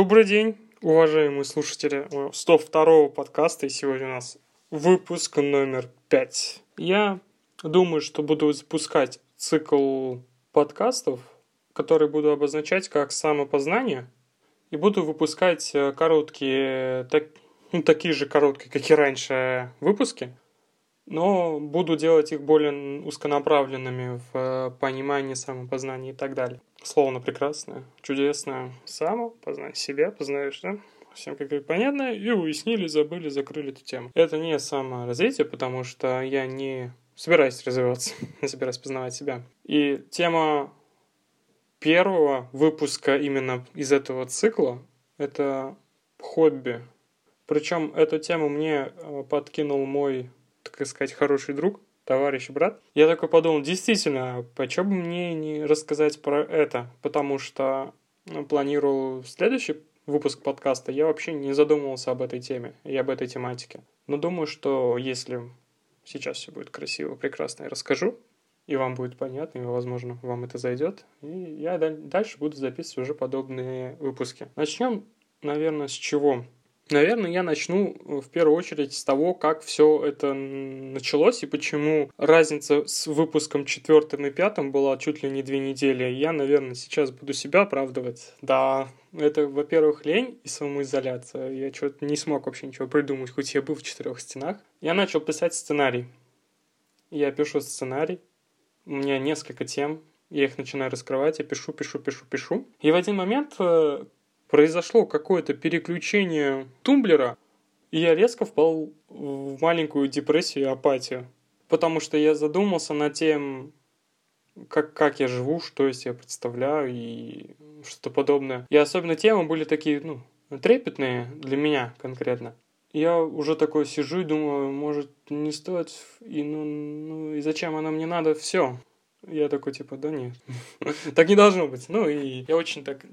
Добрый день, уважаемые слушатели 102 подкаста, и сегодня у нас выпуск номер 5. Я думаю, что буду запускать цикл подкастов, который буду обозначать как самопознание, и буду выпускать э, короткие, так, ну, такие же короткие, как и раньше, выпуски, но буду делать их более узконаправленными в э, понимании самопознания и так далее. Словно прекрасное, чудесное. Само, познай себя, познаешь, да? Всем как и понятно, и уяснили, забыли, закрыли эту тему. Это не саморазвитие, потому что я не собираюсь развиваться, не собираюсь познавать себя. И тема первого выпуска именно из этого цикла – это хобби. Причем эту тему мне э, подкинул мой, так сказать, хороший друг, товарищ брат. Я такой подумал, действительно, почему бы мне не рассказать про это? Потому что ну, планировал следующий выпуск подкаста, я вообще не задумывался об этой теме и об этой тематике. Но думаю, что если сейчас все будет красиво, прекрасно, я расскажу, и вам будет понятно, и, возможно, вам это зайдет. И я дальше буду записывать уже подобные выпуски. Начнем, наверное, с чего? Наверное, я начну э, в первую очередь с того, как все это началось и почему разница с выпуском четвертым и пятым была чуть ли не две недели. Я, наверное, сейчас буду себя оправдывать. Да, это, во-первых, лень и самоизоляция. Я что-то не смог вообще ничего придумать, хоть я был в четырех стенах. Я начал писать сценарий. Я пишу сценарий. У меня несколько тем. Я их начинаю раскрывать, я пишу, пишу, пишу, пишу. И в один момент э, произошло какое-то переключение тумблера, и я резко впал в маленькую депрессию и апатию. Потому что я задумался над тем, как, как я живу, что я себе представляю и что-то подобное. И особенно темы были такие, ну, трепетные для меня конкретно. Я уже такой сижу и думаю, может, не стоит, и ну, ну и зачем оно мне надо, все. Я такой, типа, да нет, так не должно быть. Ну, и я очень так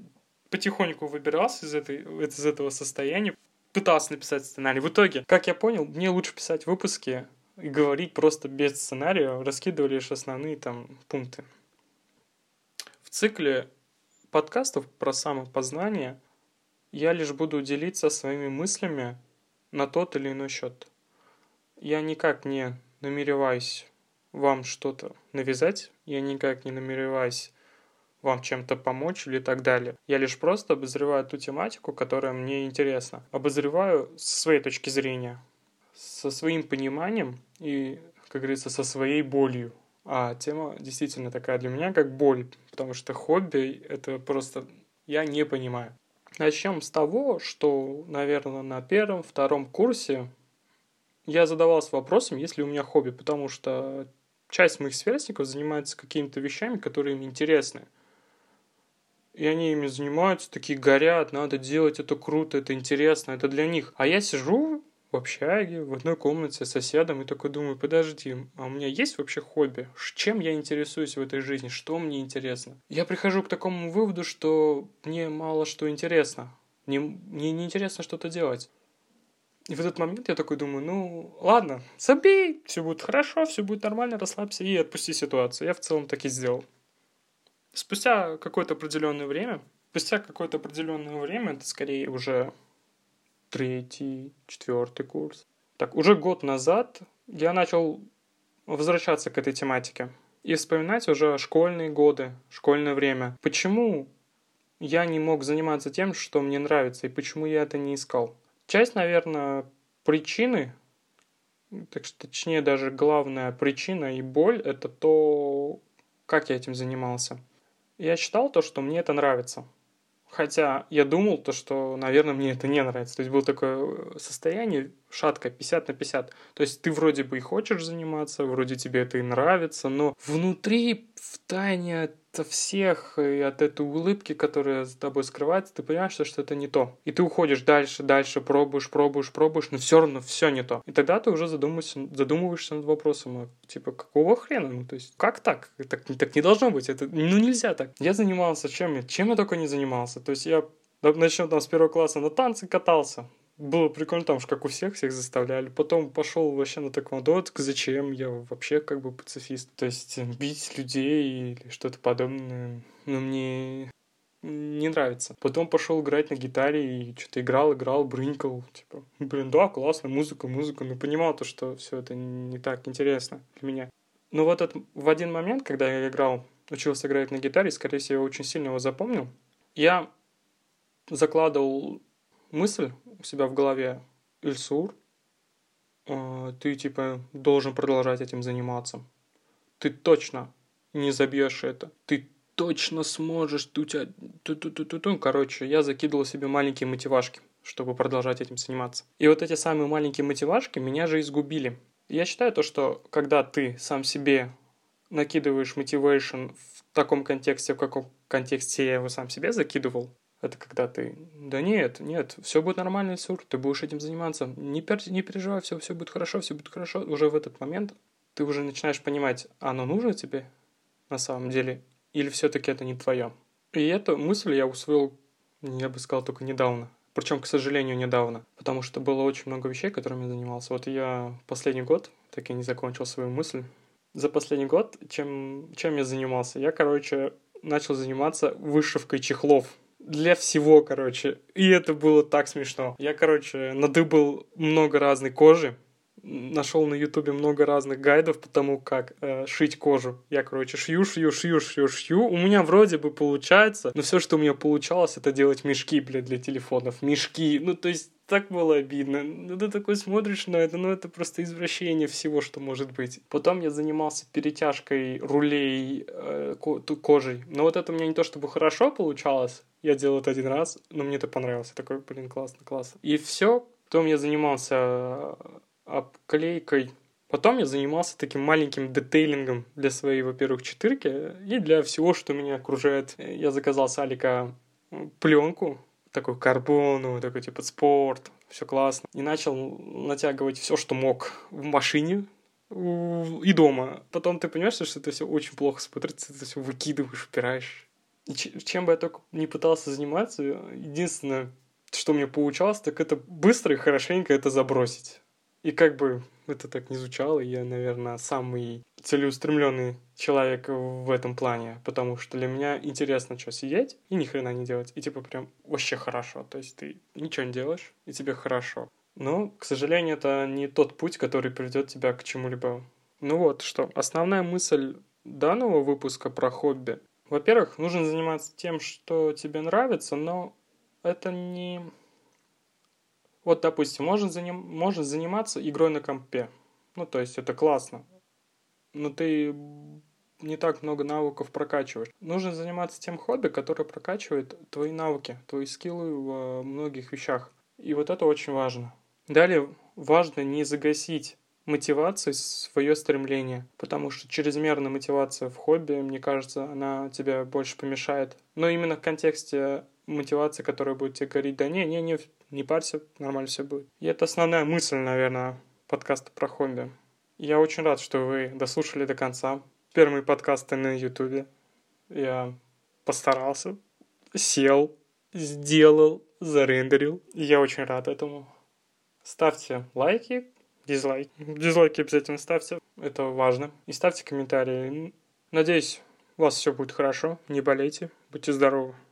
потихоньку выбирался из, этой, из этого состояния, пытался написать сценарий. В итоге, как я понял, мне лучше писать выпуски и говорить просто без сценария, раскидывали лишь основные там пункты. В цикле подкастов про самопознание я лишь буду делиться своими мыслями на тот или иной счет. Я никак не намереваюсь вам что-то навязать, я никак не намереваюсь вам чем-то помочь или так далее. Я лишь просто обозреваю ту тематику, которая мне интересна. Обозреваю со своей точки зрения, со своим пониманием и, как говорится, со своей болью. А тема действительно такая для меня, как боль, потому что хобби — это просто я не понимаю. Начнем с того, что, наверное, на первом, втором курсе я задавался вопросом, есть ли у меня хобби, потому что часть моих сверстников занимается какими-то вещами, которые им интересны и они ими занимаются, такие горят, надо делать, это круто, это интересно, это для них. А я сижу в общаге, в одной комнате с соседом и такой думаю, подожди, а у меня есть вообще хобби? Чем я интересуюсь в этой жизни? Что мне интересно? Я прихожу к такому выводу, что мне мало что интересно. Мне, мне не интересно что-то делать. И в этот момент я такой думаю, ну, ладно, забей, все будет хорошо, все будет нормально, расслабься и отпусти ситуацию. Я в целом так и сделал. Спустя какое-то определенное время, спустя какое-то определенное время, это скорее уже третий, четвертый курс. Так, уже год назад я начал возвращаться к этой тематике и вспоминать уже школьные годы, школьное время. Почему я не мог заниматься тем, что мне нравится, и почему я это не искал? Часть, наверное, причины, так что, точнее даже главная причина и боль, это то, как я этим занимался. Я считал то, что мне это нравится. Хотя я думал то, что, наверное, мне это не нравится. То есть было такое состояние шатко 50 на 50. То есть ты вроде бы и хочешь заниматься, вроде тебе это и нравится, но внутри, в тайне от всех и от этой улыбки, которая за тобой скрывается, ты понимаешь, что, что это не то. И ты уходишь дальше, дальше, пробуешь, пробуешь, пробуешь, но все равно все не то. И тогда ты уже задумываешься, задумываешься над вопросом, а, типа, какого хрена? Ну, то есть, как так? Так, так не должно быть. Это, ну, нельзя так. Я занимался чем? Чем я только не занимался. То есть, я начнем там с первого класса на танцы катался было прикольно, там же как у всех, всех заставляли. Потом пошел вообще на тэквондо, так зачем? Я вообще как бы пацифист. То есть бить людей или что-то подобное, ну, мне не нравится. Потом пошел играть на гитаре и что-то играл, играл, брынькал. Типа, блин, да, классно, музыка, музыка. Но понимал то, что все это не так интересно для меня. Но вот этот, в один момент, когда я играл, учился играть на гитаре, скорее всего, очень сильно его запомнил, я закладывал мысль у себя в голове, Ильсур, э, ты типа должен продолжать этим заниматься. Ты точно не забьешь это. Ты точно сможешь, ты у тебя... Ту -ту -ту -ту -ту. Короче, я закидывал себе маленькие мотивашки, чтобы продолжать этим заниматься. И вот эти самые маленькие мотивашки меня же изгубили. Я считаю то, что когда ты сам себе накидываешь мотивейшн в таком контексте, в каком контексте я его сам себе закидывал, это когда ты, да нет, нет, все будет нормально, Сур, ты будешь этим заниматься, не, пер, не переживай, все, все будет хорошо, все будет хорошо. Уже в этот момент ты уже начинаешь понимать, оно нужно тебе на самом деле, или все-таки это не твое. И эту мысль я усвоил, я бы сказал, только недавно. Причем, к сожалению, недавно. Потому что было очень много вещей, которыми я занимался. Вот я последний год так и не закончил свою мысль. За последний год чем, чем я занимался? Я, короче, начал заниматься вышивкой чехлов. Для всего, короче. И это было так смешно. Я, короче, надыбал много разной кожи нашел на ютубе много разных гайдов по тому, как э, шить кожу. Я, короче, шью, шью, шью, шью, шью. У меня вроде бы получается, но все, что у меня получалось, это делать мешки, блядь, для телефонов. Мешки. Ну, то есть, так было обидно. Ну, ты такой смотришь на это, ну, это просто извращение всего, что может быть. Потом я занимался перетяжкой рулей э, кожей. Но вот это у меня не то чтобы хорошо получалось. Я делал это один раз, но мне это понравилось. Я такой, блин, классно, классно. И все. Потом я занимался обклейкой. Потом я занимался таким маленьким детейлингом для своей, во-первых, четырки и для всего, что меня окружает. Я заказал с Алика пленку, такую карбону, такой типа спорт, все классно. И начал натягивать все, что мог в машине, и дома. Потом ты понимаешь, что это все очень плохо смотрится, ты все выкидываешь, упираешь. И чем бы я только не пытался заниматься, единственное, что мне получалось, так это быстро и хорошенько это забросить. И как бы это так не звучало, я, наверное, самый целеустремленный человек в этом плане, потому что для меня интересно что, сидеть и ни хрена не делать, и типа прям вообще хорошо, то есть ты ничего не делаешь, и тебе хорошо. Но, к сожалению, это не тот путь, который приведет тебя к чему-либо. Ну вот что, основная мысль данного выпуска про хобби. Во-первых, нужно заниматься тем, что тебе нравится, но это не вот, допустим, можно, заним, можно заниматься игрой на компе. Ну, то есть это классно. Но ты не так много навыков прокачиваешь. Нужно заниматься тем хобби, которое прокачивает твои навыки, твои скиллы в многих вещах. И вот это очень важно. Далее важно не загасить мотивацией свое стремление, потому что чрезмерная мотивация в хобби, мне кажется, она тебе больше помешает. Но именно в контексте мотивации, которая будет тебе говорить, да не, не, не, не парься, нормально все будет. И это основная мысль, наверное, подкаста про хобби. Я очень рад, что вы дослушали до конца. Первые подкасты на ютубе. Я постарался, сел, сделал, зарендерил. Я очень рад этому. Ставьте лайки, дизлайки. Дизлайки обязательно ставьте, это важно. И ставьте комментарии. Надеюсь, у вас все будет хорошо, не болейте, будьте здоровы.